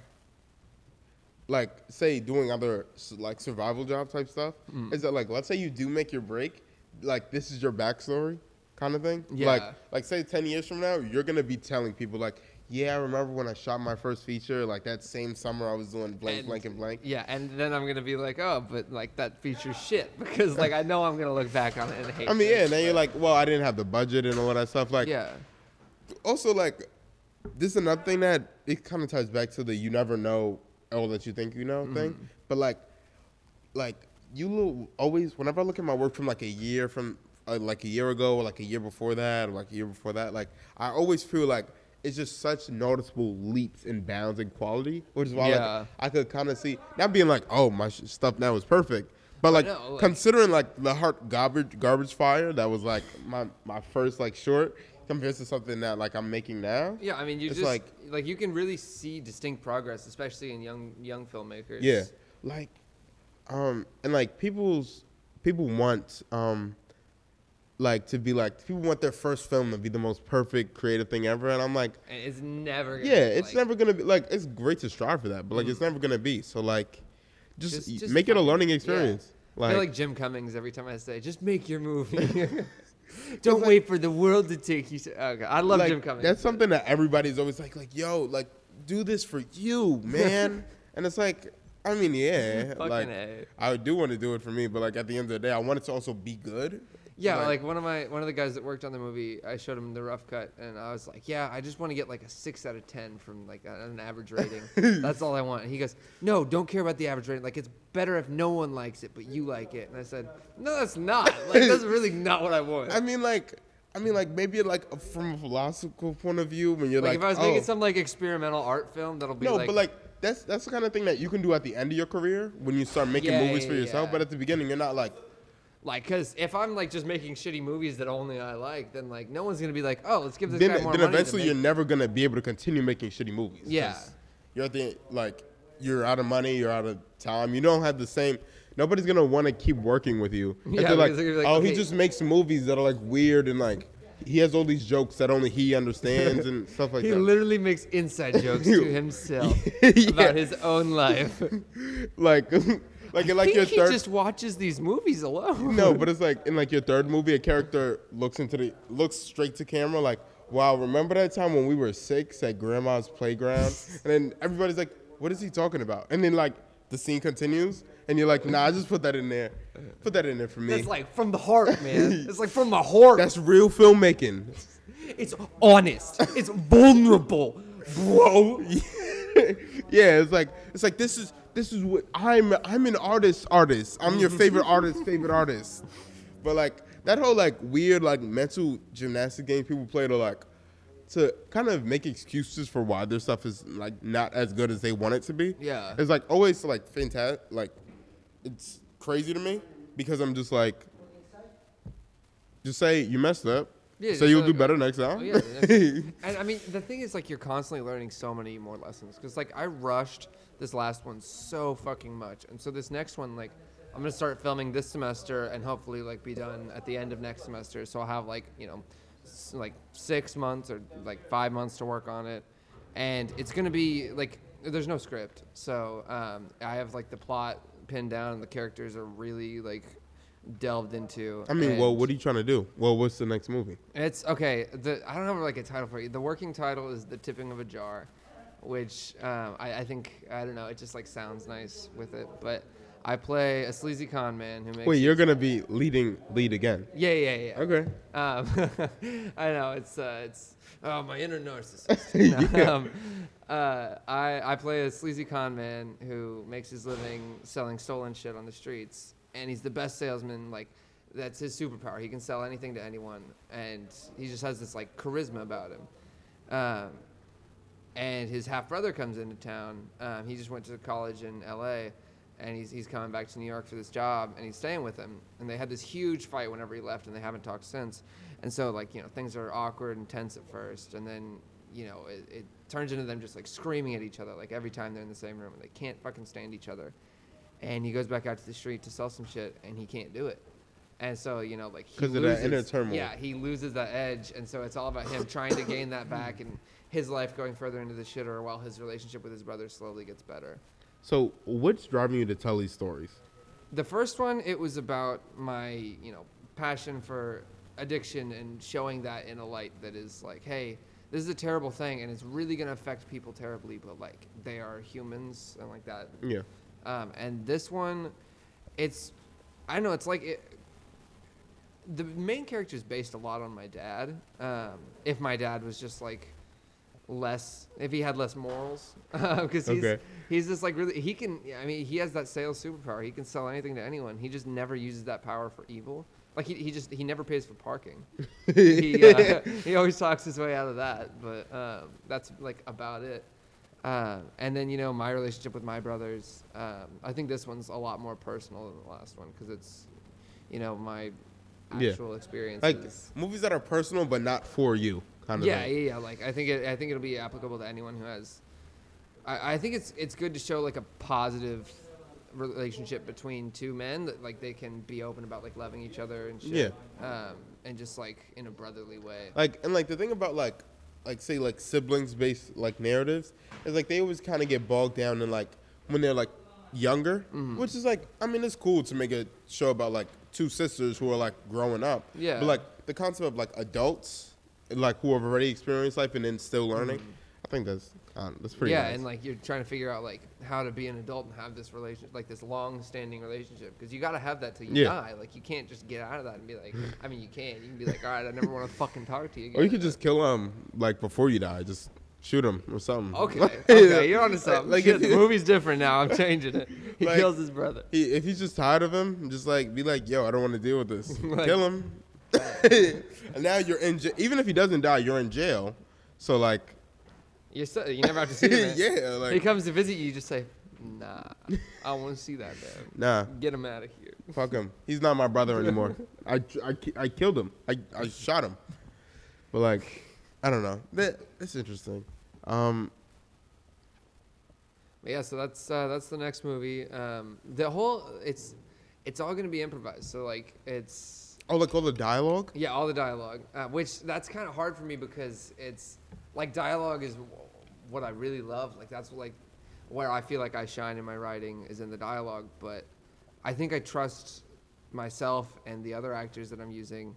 like say doing other like survival job type stuff Mm. is that like let's say you do make your break like this is your backstory kind of thing Yeah. like like say 10 years from now you're gonna be telling people like yeah i remember when i shot my first feature like that same summer i was doing blank And- blank and blank Yeah, and then I'm gonna be like, oh, but like that feature's shit *laughs* because like I know I'm gonna look back on it and hate. It. I mean yeah and then you're like well i didn't have the budget and all that stuff like yeah, also like this is another thing that it kind of ties back to the you never know all that you think you know thing Mm-hmm. but like like you always whenever i look at my work from like a year from uh, like a year ago or like a year before that or like a year before that like i always feel like it's just such noticeable leaps and bounds in quality which is why Yeah. like, i could kind of see not being like oh my sh- stuff now is perfect But like know, like- considering like the heart garbage garbage fire that was like my my first like short compared to something that like I'm making now. Yeah, I mean, you It's just like- like, you can really see distinct progress, especially in young young filmmakers. Yeah, like, um, and like people's people want um, like to be like people want their first film to be the most perfect creative thing ever, and I'm like, and it's never. Gonna yeah, be, it's like- never gonna be like it's great to strive for that, but like it's mm-hmm. never gonna be. So like, just, Just- just make it a learning yeah. experience. I Like, feel like Jim Cummings every time I say, just make your movie. *laughs* *laughs* Don't wait for the world to take you. To, okay, I love like, Jim Cummings. That's something that everybody's always like, like, yo, like, do this for you, man. *laughs* and it's like, I mean, yeah, like, A. I do want to do it for me, but like at the end of the day, I want it to also be good. Yeah, like, one of my one of the guys that worked on the movie, I showed him the rough cut, and I was like, "Yeah, I just want to get like a six out of ten from like an average *laughs* rating. That's all I want." And he goes, "No, don't care about the average rating. Like, it's better if no one likes it, but you like it." And I said, "No, that's not. Like, that's really *laughs* not what I want." I mean, like, I mean, like maybe like from a philosophical point of view, when you're like, like, if I was oh, making some like experimental art film, that'll be no, like, but like that's that's the kind of thing that you can do at the end of your career when you start making Yeah, movies yeah, for yourself. yeah. But at the beginning, you're not like, like, cause if I'm like just making shitty movies that only I like, then like no one's gonna be like, "Oh, let's give this then, guy more then money." eventually you're never gonna be able to continue making shitty movies. Yeah. you're at the like you're out of money, you're out of time. You don't have the same. Nobody's gonna want to keep working with you. *laughs* Yeah, they're like, they're like, oh, he just makes movies that are like weird and like he has all these jokes that only he understands and *laughs* stuff like He that. He literally makes inside jokes to *laughs* himself Yeah. about his own life. like, like in like your think he third. just watches these movies alone. no, but *laughs* it's like in like your third movie, a character looks into the looks straight to camera, like, "Wow, remember that time when we were six at grandma's playground?" *laughs* and then everybody's like, "What is he talking about?" And then like the scene continues, and you're like, "Nah, I just put that in there. Put that in there for me. That's like from the heart, man. *laughs* It's like from the heart. That's real filmmaking." it's honest. It's vulnerable, bro. yeah, it's like it's like this is this is what I'm I'm an artist artist. I'm your favorite *laughs* artist favorite artist. But like that whole like weird like mental gymnastic game people play to like to kind of make excuses for why their stuff is like not as good as they want it to be. Yeah. It's like always like fantastic like it's crazy to me because I'm just like just say you messed up. Yeah, so you'll do better next time. Oh, yeah, next- *laughs* and I mean, the thing is, like, you're constantly learning so many more lessons. Because, like, I rushed this last one so fucking much. And so this next one, like, I'm to start filming this semester and hopefully, like, be done at the end of next semester. So I'll have, like, you know, s- like six months or, like, five months to work on it. And it's to be, like, there's no script. So um, I have, like, the plot pinned down and the characters are really, like, delved into. I mean, well, what are you trying to do? Well, what's the next movie? it's okay. The I don't have like a title for you. The working title is "The Tipping of a Jar," which um, I, I think I don't know. It just like sounds nice with it. But I play a sleazy con man who makes. Wait, you're gonna be leading lead again? Yeah, yeah, yeah. Okay. Um, *laughs* I know it's uh, it's oh my inner narcissist. *laughs* *laughs* um, uh, I I play a sleazy con man who makes his living selling stolen shit on the streets, and he's the best salesman. Like that's his superpower. He can sell anything to anyone, and he just has this like charisma about him. Um, and his half brother comes into town. Um, he just went to college in L.A. and he's he's coming back to New York for this job, and he's staying with him. And they had this huge fight whenever he left, and they haven't talked since. And so like you know things are awkward and tense at first, and then you know it, it turns into them just like screaming at each other like every time they're in the same room, and they can't fucking stand each other. And he goes back out to the street to sell some shit, and he can't do it. And so you know like he 'Cause of that loses- inner turmoil. Yeah, he loses that edge, and so it's all about him trying to gain that back and his life going further into the shitter while his relationship with his brother slowly gets better. So, what's driving you to tell these stories? The first one, it was about my, you know, passion for addiction and showing that in a light that is like, hey, this is a terrible thing and it's really going to affect people terribly, but like they are humans and like that. Yeah. Um, and this one, it's, I don't know, it's like it, the main character is based a lot on my dad. Um, if my dad was just like less, if he had less morals, *laughs* because he's Okay. he's just like really he can. I mean, he has that sales superpower. He can sell anything to anyone. He just never uses that power for evil. Like he, he just he never pays for parking. he uh, *laughs* he always talks his way out of that. But um, that's like about it. Uh, and then you know my relationship with my brothers. Um, I think this one's a lot more personal than the last one because it's, you know, my Yeah. actual experiences. Like movies that are personal but not for you, kind of. yeah, thing. yeah, yeah. Like I think it, I think it'll be applicable to anyone who has. I, I think it's it's good to show like a positive relationship between two men that like they can be open about like loving each other and shit. Yeah. Um, and just like in a brotherly way. Like and like the thing about like like say like siblings based like narratives is like they always kind of get bogged down in like when they're like younger, Mm-hmm. which is like I mean it's cool to make a show about like two sisters who are like growing up. Yeah. But like the concept of like adults like who have already experienced life and then still learning, I think that's uh, that's pretty. Mm-hmm. yeah, nice. and like you're trying to figure out like how to be an adult and have this relationship, like this long-standing relationship, because you got to have that till you Yeah. die. Like you can't just get out of that and be like, I mean, you can. You can be like, all right, I never want to fucking talk to you again. or you could just kill him like before you die, just shoot him or something. Okay, *laughs* okay, you're onto something. Like, Shit, the movie's different now. I'm changing it. He Like- kills his brother. He, if he's just tired of him, just like be like, "Yo, I don't want to deal with this. *laughs* Like- Kill him." And *laughs* now you're in. jail. Even if he doesn't die, you're in jail. So like, You're so, you never have to see him. *laughs* yeah, he comes to visit you. You just say, Nah, I don't want to see that man. *laughs* nah, Get him out of here. fuck him. He's not my brother anymore. I, I, I killed him. I, I shot him. But like, I don't know. That it's interesting. Um, But yeah, so that's uh, that's the next movie. Um, the whole it's it's all gonna be improvised. So like it's oh, like all the dialogue. yeah, all the dialogue, uh, which that's kind of hard for me because it's like dialogue is what I really love. Like that's like where I feel like I shine in my writing is in the dialogue. But I think I trust myself and the other actors that I'm using,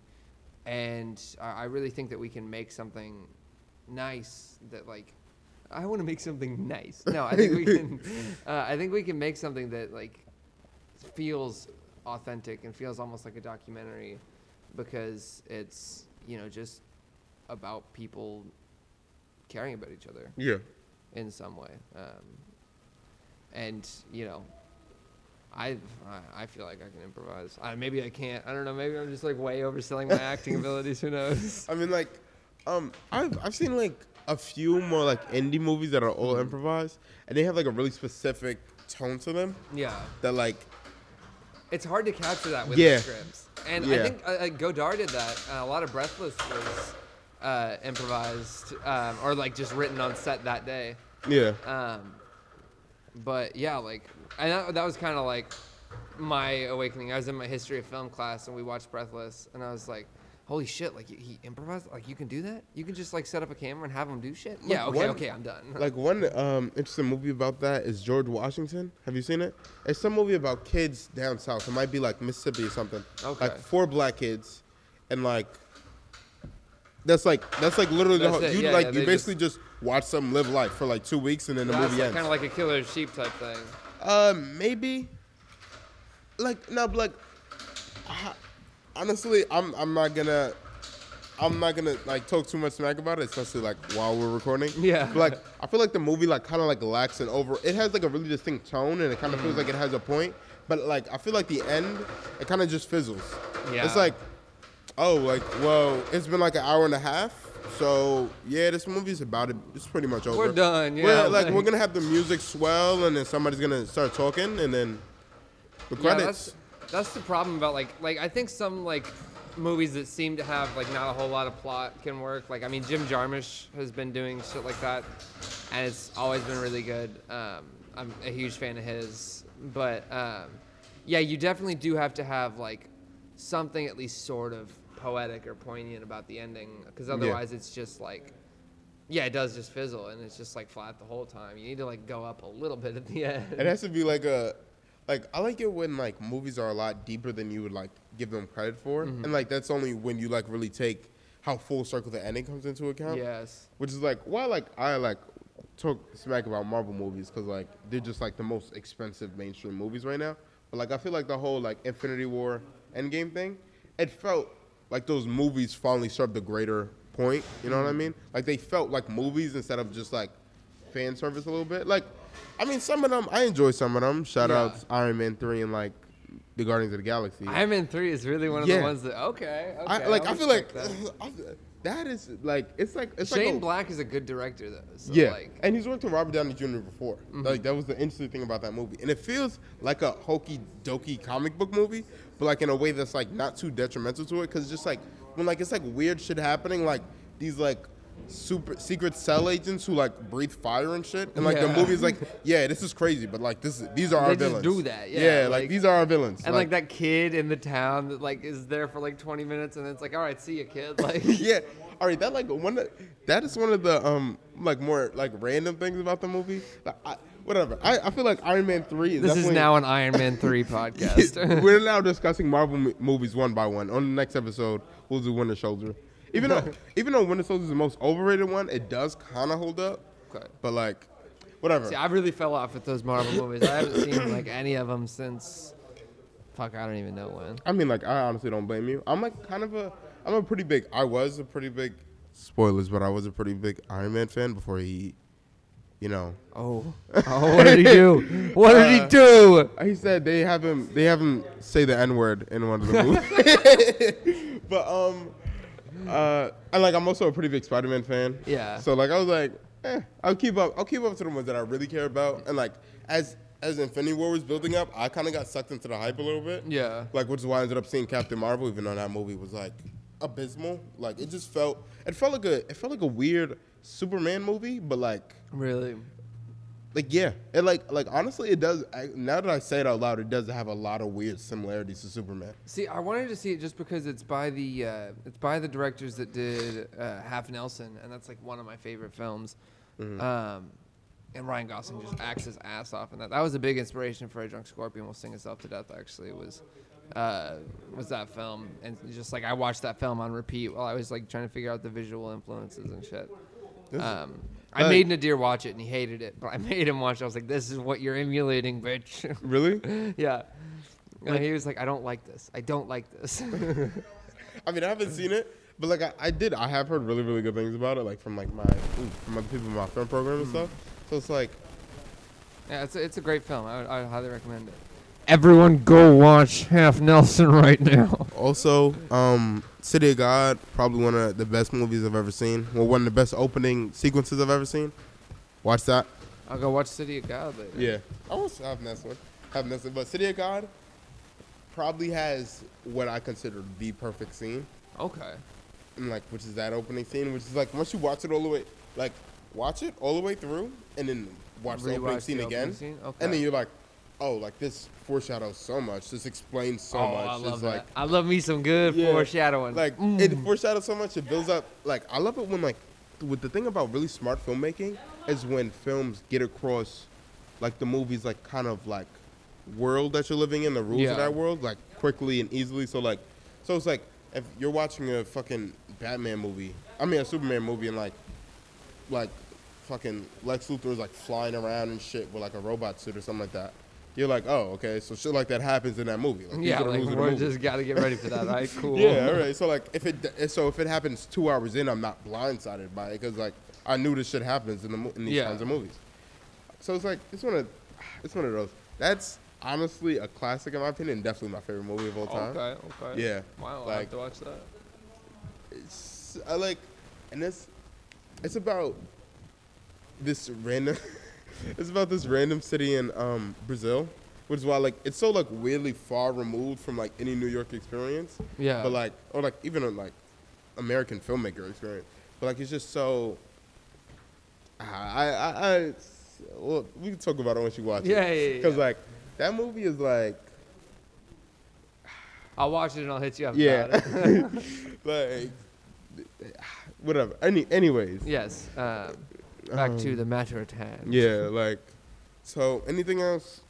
and I, I really think that we can make something nice that like. I want to make something nice. No, I think we can. *laughs* Uh, I think we can make something that like feels authentic and feels almost like a documentary because it's you know just about people caring about each other Yeah. in some way um, and you know I, I feel like I can improvise. I, maybe I can't. I don't know. Maybe I'm just like way overselling my acting *laughs* abilities. Who knows? I mean, like, um, I've I've seen like a few more like indie movies that are all improvised, and they have like a really specific tone to them Yeah, that like it's hard to capture that with Yeah. the scripts. And I think uh, uh, Godard did that. Uh, a lot of Breathless was uh, improvised um, or like just written on set that day. yeah. Um, but yeah, like, and that, that was kind of like my awakening. I was in my history of film class and we watched Breathless, and I was like, "Holy shit! Like he- improvised. Like you can do that. You can just like set up a camera and have him do shit. yeah. Okay. one- okay. I'm done. *laughs* Like one um interesting movie about that is George Washington. Have you seen it? It's some movie about kids down south. It might be like Mississippi or something. Okay. Like four black kids, and like that's like that's like literally the whole, you Yeah, like yeah, you basically just, watch them live life for like two weeks and then the That's movie ends. kind of like a killer sheep type thing. Uh, maybe. Like no, but like, honestly, I'm I'm not gonna, I'm not gonna like talk too much smack about it, especially like while we're recording. Yeah. But like, I feel like the movie like kind of like lacks an over. It has like a really distinct tone, and it kind of feels like it has a point. But like, I feel like the end, it kind of just fizzles. Yeah. It's like, oh, like well, it's been like an hour and a half. So yeah, this movie's about it. It's pretty much over. We're done, Yeah. We're, yeah, like, like- we're *laughs* gonna have the music swell, and then somebody's gonna start talking, and then the credits. that's that's the problem about like like I think some like movies that seem to have like not a whole lot of plot can work. Like I mean Jim Jarmusch has been doing shit like that, and it's always been really good. Um, I'm a huge fan of his, but um, yeah, you definitely do have to have like something at least sort of poetic or poignant about the ending, because otherwise it's just like. Yeah, it does just fizzle, and it's just like flat the whole time. You need to like go up a little bit at the *laughs* end. It has to be like a, like I like it when like movies are a lot deeper than you would like give them credit for, Mm-hmm. and like that's only when you like really take how full circle the ending comes into account. yes. Which is like why like I like talk smack about Marvel movies because like they're just like the most expensive mainstream movies right now. But like I feel like the whole like Infinity War Endgame thing, it felt like those movies finally served a greater point. You know what I Mm-hmm. mean? Like they felt like movies instead of just like fan service a little bit. Like I mean some of them I enjoy some of them. Shout Yeah. outs Iron Man three and like the Guardians of the Galaxy. Iron Man three is really one of Yeah. the ones that okay. okay I like I I'll feel like that. *laughs* That is like it's like it's Shane like a, Black is a good director though. So yeah, Like, Mm-hmm. and he's worked with Robert Downey Jr. before. Like that was the interesting thing about that movie, and it feels like a hokey dokey comic book movie, but like in a way that's like not too detrimental to it, because it's just like when like it's like weird shit happening, like these like super secret cell agents who like breathe fire and shit, and like the Yeah. movie's like, yeah, this is crazy, but like this is, these are They our villains. do that, yeah, like, like- these are our villains, and like, that kid in the town that like is there for like 20 minutes and it's like, all right, see you, kid. *laughs* Like, *laughs* yeah. All right, that like one of, that is one of the um like more like random things about the movie. Like, I, whatever. I, I feel like Iron Man three is this is now an Iron Man 3 *laughs* podcast. We're now discussing Marvel mo- movies one by one. On the next episode, we'll do Winter Soldier. Even though even though Winter Soldier is the most overrated one, it does kind of hold up. Okay. But like, whatever. See, I really fell off with those Marvel movies. I haven't seen like any of them since. Fuck, I don't even know when. I mean, like, I honestly don't blame you. I'm like kind of a, I'm a pretty big. I was a pretty big. Spoilers, but I was a pretty big Iron Man fan before he, you know, Oh, oh, what did he do? *laughs* What did he Uh, do? He said they have him. They have him say the N word in one of the *laughs* movies. *laughs* but um, uh, and like I'm also a pretty big Spider-Man fan. Yeah. So like I was like, eh, I'll keep up. I'll keep up to the ones that I really care about. And like as as Infinity War was building up, I kind of got sucked into the hype a little bit. Yeah. Like which is why I ended up seeing Captain Marvel, even though that movie was like abysmal. Like it just felt. It felt like a. It felt like a weird Superman movie, but like Really? Like yeah, it like like honestly, it does. I, now that I say it out loud, it does have a lot of weird similarities to Superman. See, I wanted to see it just because it's by the uh, it's by the directors that did uh, Half Nelson, and that's like one of my favorite films. Um, and Ryan Gosling just acts his ass off in that. That was a big inspiration for a drunk scorpion will sing himself to death. Actually, was uh, was that film, and just like I watched that film on repeat while I was like trying to figure out the visual influences and shit. Um, I made Nadir watch it, and he hated it, but I *laughs* made him watch. it. I was like, "This is what you're emulating, bitch." *laughs* Really? yeah. And he was like, I don't like this. I don't like this. *laughs* I mean, I haven't seen it, but like I, I did. I have heard really really good things about it, like from like my ooh, from other people in my film program and hmm. stuff. So it's like yeah, it's a, it's a great film. I would, I would highly recommend it. Everyone go watch Half Nelson *laughs* right now. also um, City of God, probably one of the best movies I've ever seen. Well, one of the best opening sequences I've ever seen. Watch that. I'll go watch City of God later. Yeah, I was have this one, have this one, but City of God probably has what I consider the perfect scene, Okay. and like which is that opening scene, which is like once you watch it all the way, like watch it all the way through, and then watch the opening Rewatch scene the again, scene? Okay. and then you're like, oh, like this foreshadows so much, this explains so oh, much, I it's love like. I love me some good Yeah. foreshadowing. Like Mm. it foreshadows so much. It builds up. Like I love it when like with the thing about really smart filmmaking is when films get across like the movies like kind of like world that you're living in, the rules Yeah. of that world, like quickly and easily. So like, so it's like if you're watching a fucking Batman movie, I mean a Superman movie, and like, like, fucking Lex Luthor is like flying around and shit with like a robot suit or something like that. You're like, oh, okay, so shit like that happens in that movie. Like, yeah, like rules of we movie. just got to get ready for that. Right? *laughs* Cool. Yeah, all right. So like, if it so if it happens two hours in, I'm not blindsided by it because like I knew this shit happens in the in these Yeah. kinds of movies. So it's like it's one of it's one of those. That's honestly a classic in my opinion. Definitely my favorite movie of all time. Okay. Okay. Yeah, Wow. Like- have to watch that. It's I like, and it's it's about this random. *laughs* it's about this random city in um, Brazil, which is why like it's so like weirdly far removed from like any New York experience. Yeah. But like, or like even a like American filmmaker experience. But like, it's just so. I I, I well, we can talk about it once you watch Yeah, it. yeah, yeah, Because yeah. like that movie is like *sighs* I'll watch it and I'll hit you up. yeah, *laughs* like whatever. Any anyways. yes. Um, back to Um, the matter at hand. Yeah, like so. Anything else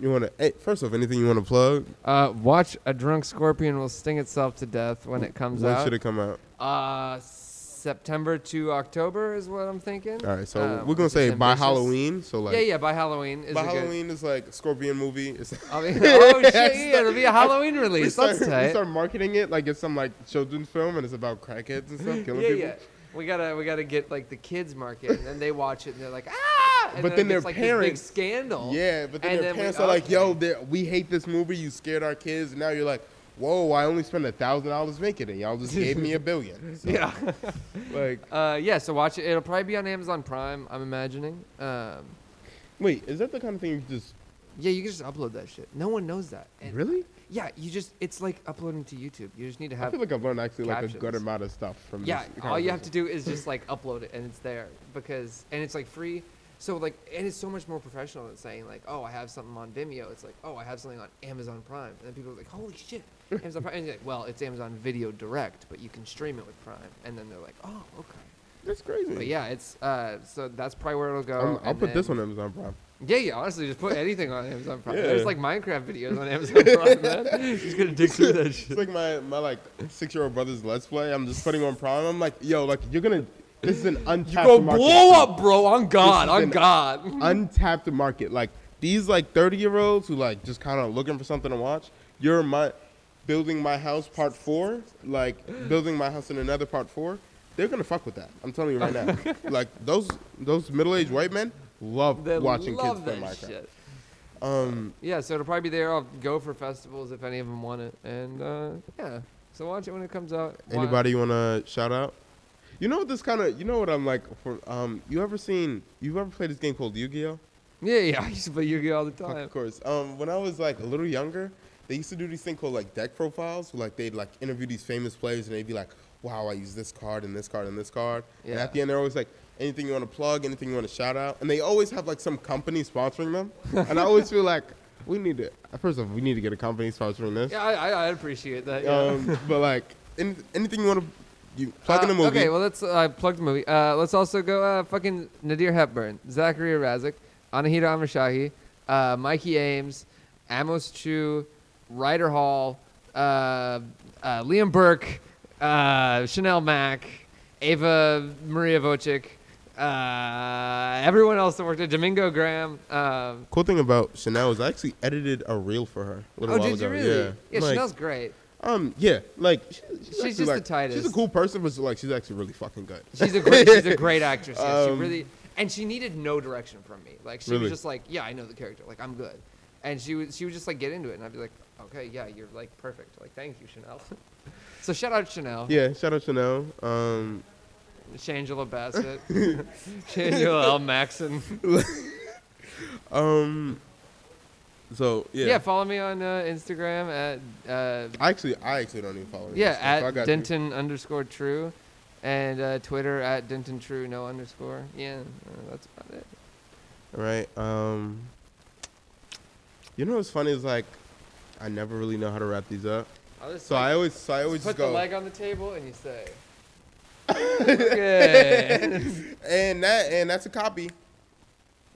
you want to? Hey, first off, anything you want to plug? Uh, watch a drunk scorpion will sting itself to death when it comes out. when should it come out? Uh, September to October is what I'm thinking. All right, so Uh, we're gonna say by. Halloween. So like, yeah, yeah, by Halloween is by a good. Halloween is like Scorpion movie. *laughs* It's I mean, *laughs* oh shit, yeah, it'll be a Halloween release. we start, That's we start marketing it like it's some like children's film and it's about crackheads and stuff killing yeah, people. yeah. We gotta we gotta get like the kids market, and then they watch it and they're like ah. And But then, then it's their like this big parents- scandal. Yeah, but then their then we- parents are like, "Yo, okay. we hate this movie. You scared our kids." And now you're like, whoa, I only spent a thousand dollars making it. Y'all just gave me a billion. *laughs* So, Yeah. *laughs* Like, uh, yeah. So watch it. It'll probably be on Amazon Prime. I'm imagining. Um, wait, is that the kind of thing you just yeah, you can just upload that shit. No one knows that. And really? Yeah, you just it's like uploading to YouTube. You just need to have. I feel like I've learned actually like a good amount of stuff from. Yeah, all you have to do is just like upload it and it's there because and it's like free. So like and it's so much more professional than saying like, oh, I have something on Vimeo. It's like, oh, I have something on Amazon Prime. And then people are like, holy shit, Amazon Prime. And you're like, well, it's Amazon Video Direct, but you can stream it with Prime. And then they're like, oh, okay. That's crazy. But yeah, it's uh, so that's probably where it'll go. I'm- I'll put this on Amazon Prime. Yeah, yeah. Honestly, just put anything on Amazon Prime. Yeah. There's like Minecraft videos on Amazon Prime, man. Just gonna dig through that shit. It's like my my like six year old brother's let's play. I'm just putting on Prime. I'm like, yo, like you're gonna. This is an untapped market. you Go market. blow up, bro. On God, on God. untapped market. Like these like 30 year olds who like just kind of looking for something to watch. You're my building my house part four, like building my house in another part four. They're gonna fuck with that. I'm telling you right now. *laughs* like those those middle aged white men love They watching love kids play Minecraft. shit. Um, Yeah, so it'll probably be there. I'll go for festivals if any of them want it, and uh, yeah. So watch it when it comes out. Anybody you wanna shout out? You know what this kind of you know what I'm like for um you ever seen you've ever played this game called Yu-Gi-Oh? Yeah, yeah. *laughs* I used to play Yu-Gi-Oh all the time. Of course. Um, when I was like a little younger, they used to do these thing called like deck profiles. Where, like they'd like interview these famous players, and they'd be like, "Wow, I use this card and this card and this card." And at the end, they're always like, "Anything you want to plug? Anything you want to shout out?" And they always have like some company sponsoring them. *laughs* and I always feel like we need to. First of all, we need to get a company sponsoring this. Yeah, I, I, I appreciate that. Yeah. Um, but like any, anything you want to, you plug in Uh, a movie. Okay, well let's uh, plug the movie. Uh, let's also go uh, fucking Nadir Hepburn, Zachary Razik, Anahita Amashahi, uh, Mikey Ames, Amos Chu, Ryder Hall, uh, uh, Liam Burke, uh, Chanel Mack, Ava Maria Vocic, uh, everyone else that worked at Domingo Graham. Um, Cool thing about Chanel is I actually edited a reel for her. A little oh, while did you ago. really? Yeah. Yeah, Like, Chanel's great. Um, yeah, like she- she's, She's just the tightest. She's a cool person, but like she's actually really fucking good. She's a great, she's a *laughs* great actress. Yeah, she Um, really, and she needed no direction from me. Like she Really? was just like, yeah, I know the character. Like I'm good, and she would she would just like get into it, and I'd be like, okay, yeah, you're like perfect. Like thank you, Chanel. *laughs* so shout out Chanel, Yeah, shout out Chanel. Um, Shangela Bassett, *laughs* *laughs* Shangela L. Maxon. um, so Yeah. yeah, follow me on uh, Instagram at uh, I actually, I actually don't even follow. yeah this stuff, so I at got you. Denton underscore True, and uh, Twitter at Denton True no underscore. Yeah, uh, that's about it. All right. Um, you know what's funny is like, I never really know how to wrap these up. So like, I always, so I always put just the leg on the table and you say. *laughs* okay. and that, and that's a copy.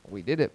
we did it.